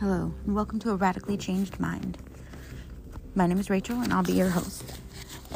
Hello, and welcome to A Radically Changed Mind. My name is Rachel, and I'll be your host.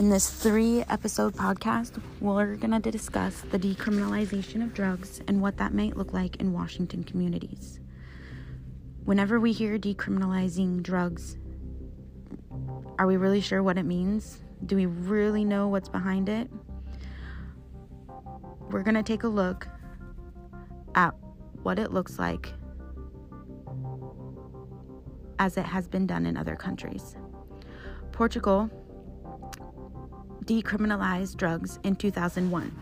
In this three episode podcast, we're going to discuss the decriminalization of drugs and what that might look like in Washington communities. Whenever we hear decriminalizing drugs, are we really sure what it means? Do we really know what's behind it? We're going to take a look at what it looks like as it has been done in other countries. Portugal decriminalized drugs in 2001.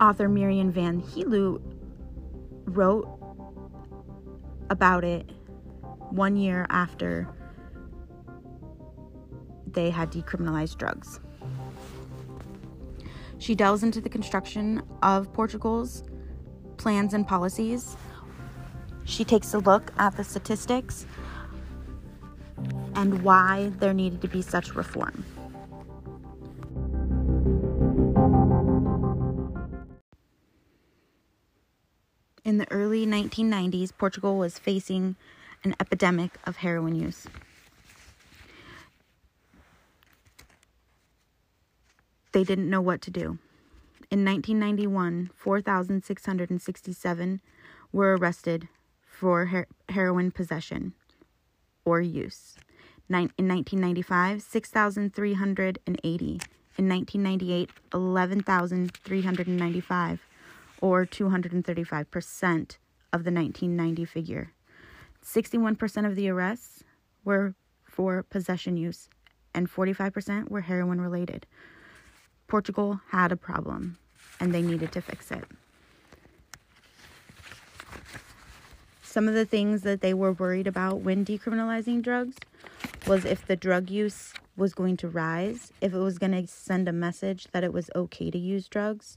Author Miriam van het Loo wrote about it one year after they had decriminalized drugs. She delves into the construction of Portugal's plans and policies. She takes a look at the statistics and why there needed to be such reform. In the early 1990s, Portugal was facing an epidemic of heroin use. They didn't know what to do. In 1991, 4,667 were arrested for her- heroin possession or use. in 1995, 6,380. In 1998, 11,395 or 235% of the 1990 figure. 61% of the arrests were for possession use, and 45% were heroin related. Portugal had a problem, and they needed to fix it. Some of the things that they were worried about when decriminalizing drugs was if the drug use was going to rise, if it was going to send a message that it was okay to use drugs,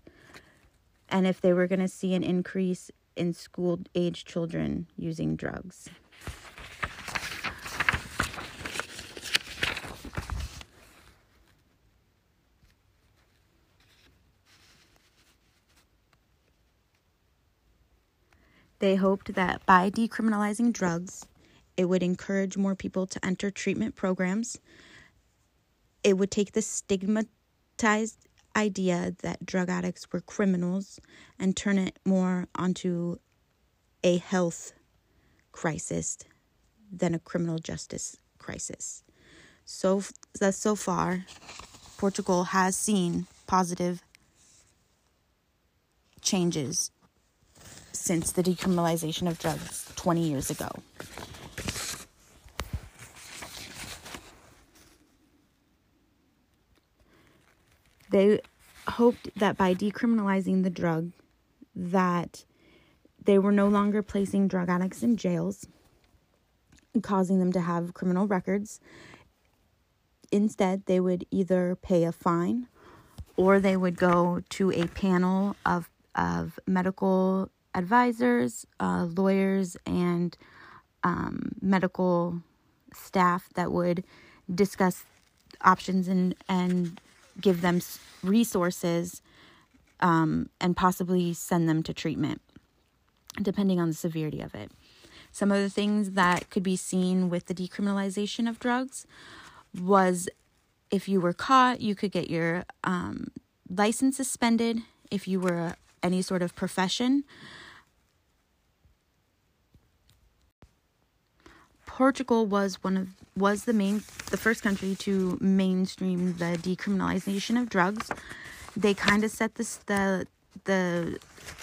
and if they were going to see an increase in school age children using drugs. They hoped that by decriminalizing drugs, it would encourage more people to enter treatment programs. It would take the stigmatized idea that drug addicts were criminals and turn it more onto a health crisis than a criminal justice crisis. So thus so far, Portugal has seen positive changes since the decriminalization of drugs 20 years ago. They hoped that by decriminalizing the drug that they were no longer placing drug addicts in jails causing them to have criminal records instead they would either pay a fine or they would go to a panel of of medical advisors uh, lawyers and um, medical staff that would discuss options and and give them resources um, and possibly send them to treatment, depending on the severity of it. Some of the things that could be seen with the decriminalization of drugs was if you were caught, you could get your um, license suspended if you were any sort of profession. Portugal was one of was the main the first country to mainstream the decriminalization of drugs. They kind of set this the the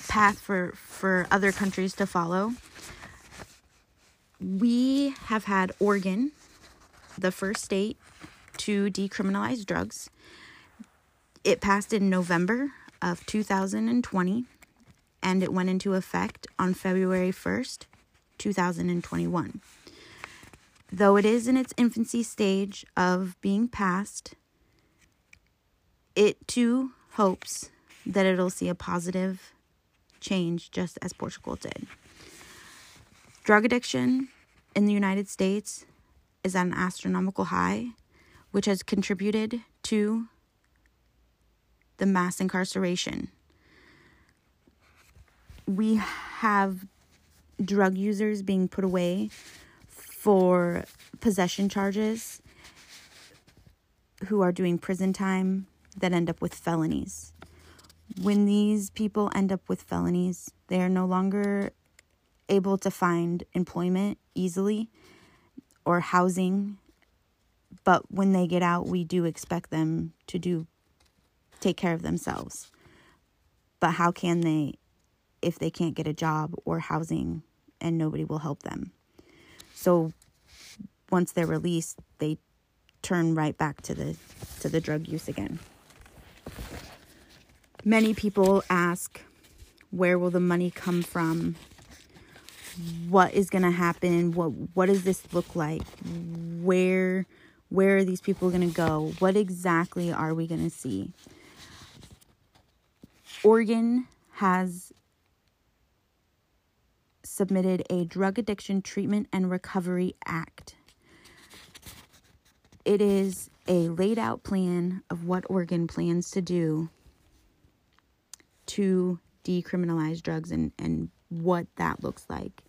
path for for other countries to follow. We have had Oregon, the first state to decriminalize drugs. It passed in November of 2020 and it went into effect on February 1st, 2021. Though it is in its infancy stage of being passed, it too hopes that it'll see a positive change just as Portugal did. Drug addiction in the United States is at an astronomical high, which has contributed to the mass incarceration. We have drug users being put away for possession charges who are doing prison time that end up with felonies. When these people end up with felonies, they are no longer able to find employment easily or housing. But when they get out, we do expect them to do take care of themselves. But how can they if they can't get a job or housing and nobody will help them? So once they're released, they turn right back to the to the drug use again. Many people ask where will the money come from? What is going to happen? What what does this look like? Where where are these people going to go? What exactly are we going to see? Oregon has submitted a Drug Addiction Treatment and Recovery Act. It is a laid out plan of what Oregon plans to do to decriminalize drugs and, and what that looks like.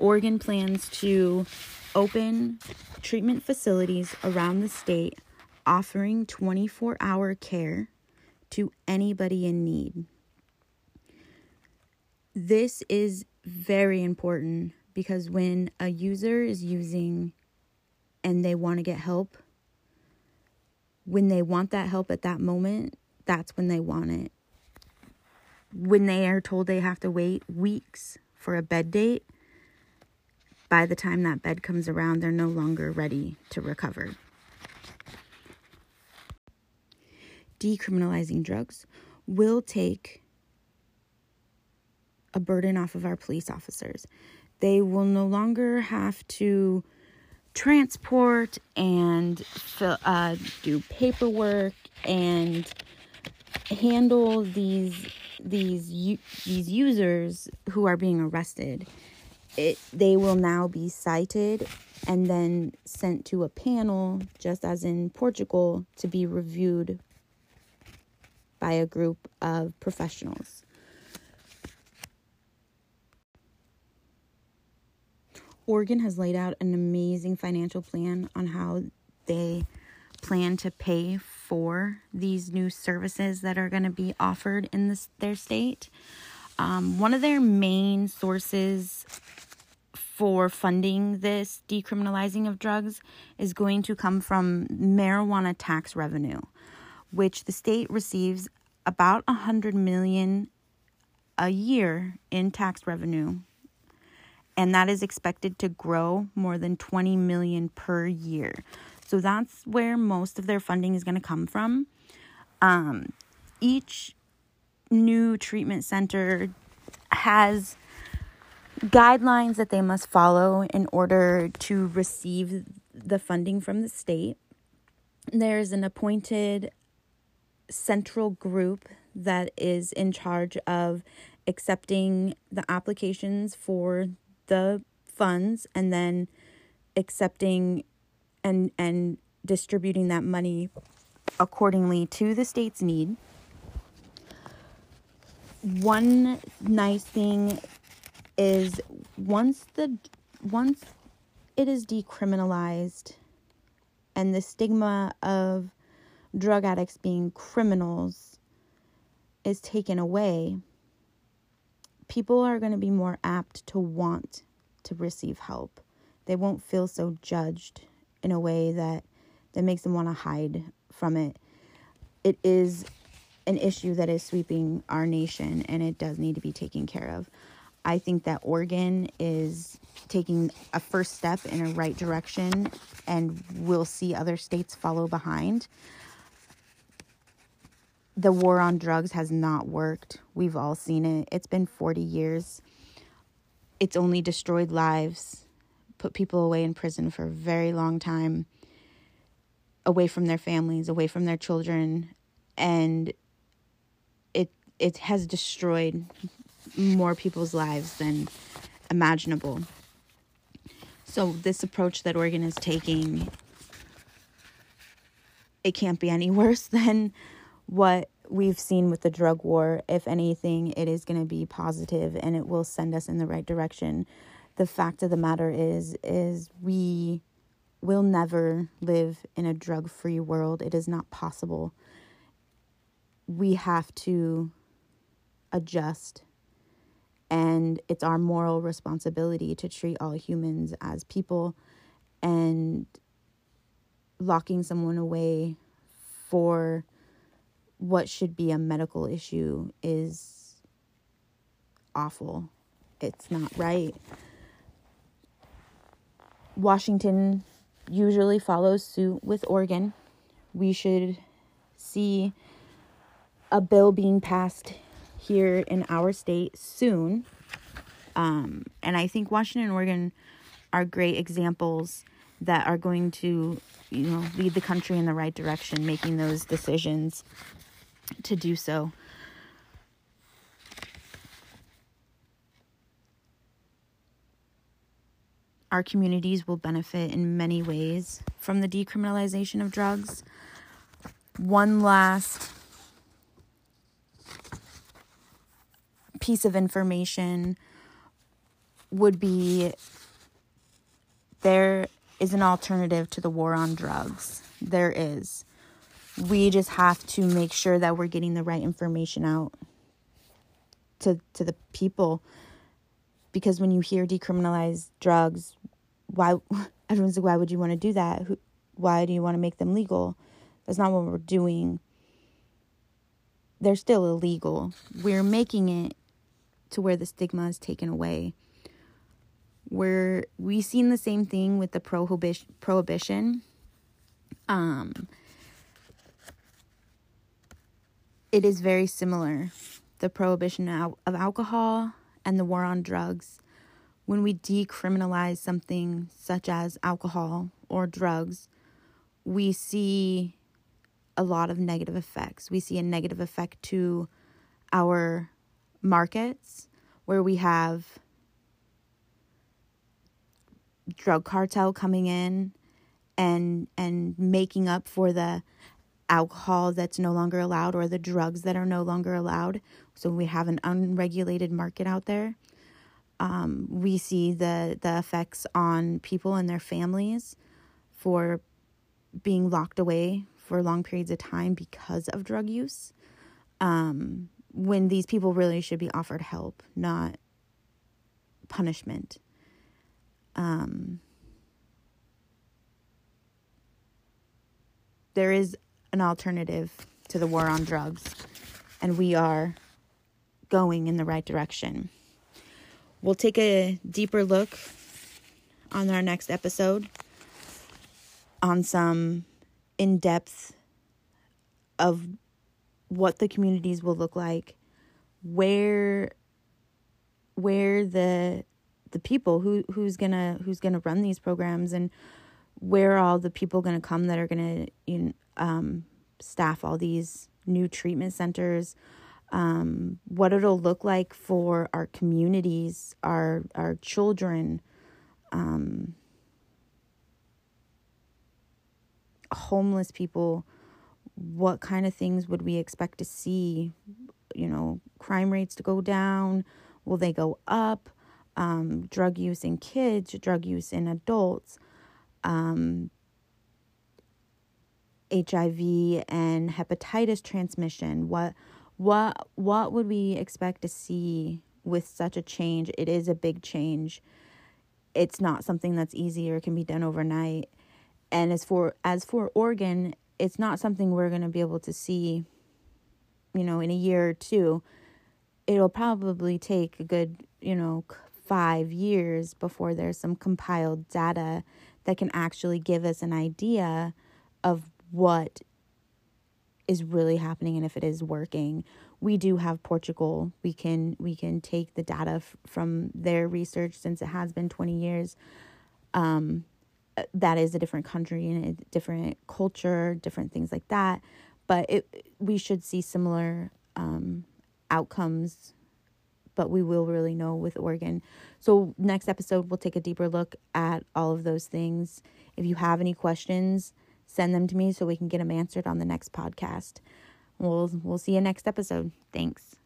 Oregon plans to open treatment facilities around the state offering 24 hour care to anybody in need. This is very important because when a user is using and they want to get help, when they want that help at that moment, that's when they want it. When they are told they have to wait weeks for a bed date, by the time that bed comes around, they're no longer ready to recover. Decriminalizing drugs will take a burden off of our police officers. They will no longer have to transport and fill, uh, do paperwork and handle these these these users who are being arrested. It they will now be cited and then sent to a panel, just as in Portugal, to be reviewed by a group of professionals. Oregon has laid out an amazing financial plan on how they plan to pay for these new services that are going to be offered in this their state. Um, one of their main sources for funding this decriminalizing of drugs is going to come from marijuana tax revenue, which the state receives about a hundred million a year in tax revenue and that is expected to grow more than 20 million per year. So that's where most of their funding is going to come from. Um, each new treatment center has guidelines that they must follow in order to receive the funding from the state. There's an appointed central group that is in charge of accepting the applications for the funds and then accepting and and distributing that money accordingly to the state's need. One nice thing is once the once it is decriminalized and the stigma of drug addicts being criminals is taken away, people are going to be more apt to want to receive help. They won't feel so judged in a way that that makes them want to hide from it. It is an issue that is sweeping our nation and it does need to be taken care of. I think that Oregon is taking a first step in a right direction and we'll see other states follow behind the war on drugs has not worked. We've all seen it. It's been 40 years. It's only destroyed lives, put people away in prison for a very long time, away from their families, away from their children, and it it has destroyed more people's lives than imaginable. So this approach that Oregon is taking it can't be any worse than what we've seen with the drug war, if anything, it is going to be positive and it will send us in the right direction. The fact of the matter is is we will never live in a drug-free world. It is not possible. We have to adjust and it's our moral responsibility to treat all humans as people and locking someone away for what should be a medical issue is awful. It's not right. Washington usually follows suit with Oregon. We should see a bill being passed here in our state soon. Um, and I think Washington and Oregon are great examples that are going to, you know, lead the country in the right direction, making those decisions to do so. Our communities will benefit in many ways from the decriminalization of drugs. One last piece of information would be there is an alternative to the war on drugs. There is. We just have to make sure that we're getting the right information out to to the people because when you hear decriminalize drugs, why everyone's like why would you want to do that? Who, why do you want to make them legal? That's not what we're doing. They're still illegal. We're making it to where the stigma is taken away. We're we seen the same thing with the prohibition prohibition. Um it is very similar. The prohibition of alcohol and the war on drugs. When we decriminalize something such as alcohol or drugs, we see a lot of negative effects. We see a negative effect to our markets where we have drug cartel coming in and and making up for the alcohol that's no longer allowed or the drugs that are no longer allowed. So we have an unregulated market out there. Um, we see the the effects on people and their families for being locked away for long periods of time because of drug use. Um, when these people really should be offered help, not punishment. Um, there is an alternative to the war on drugs, and we are going in the right direction. We'll take a deeper look on our next episode on some in depth of what the communities will look like, where where the the people who who's gonna who's gonna run these programs and where all the people gonna come that are gonna you know, um, staff all these new treatment centers um, what it'll look like for our communities our our children um, homeless people what kind of things would we expect to see? You know, crime rates to go down? Will they go up? Um, drug use in kids, drug use in adults, um, HIV and hepatitis transmission. What, what, what would we expect to see with such a change? It is a big change. It's not something that's easy or can be done overnight. And as for as for Oregon, it's not something we're going to be able to see, you know, in a year or two. It'll probably take a good, you know, five years before there's some compiled data that can actually give us an idea of what is really happening and if it is working we do have portugal we can we can take the data f- from their research since it has been 20 years um, that is a different country and a different culture, different things like that. But it, we should see similar um, outcomes, but we will really know with Oregon. So, next episode, we'll take a deeper look at all of those things. If you have any questions, send them to me so we can get them answered on the next podcast. we'll we'll see you next episode. Thanks.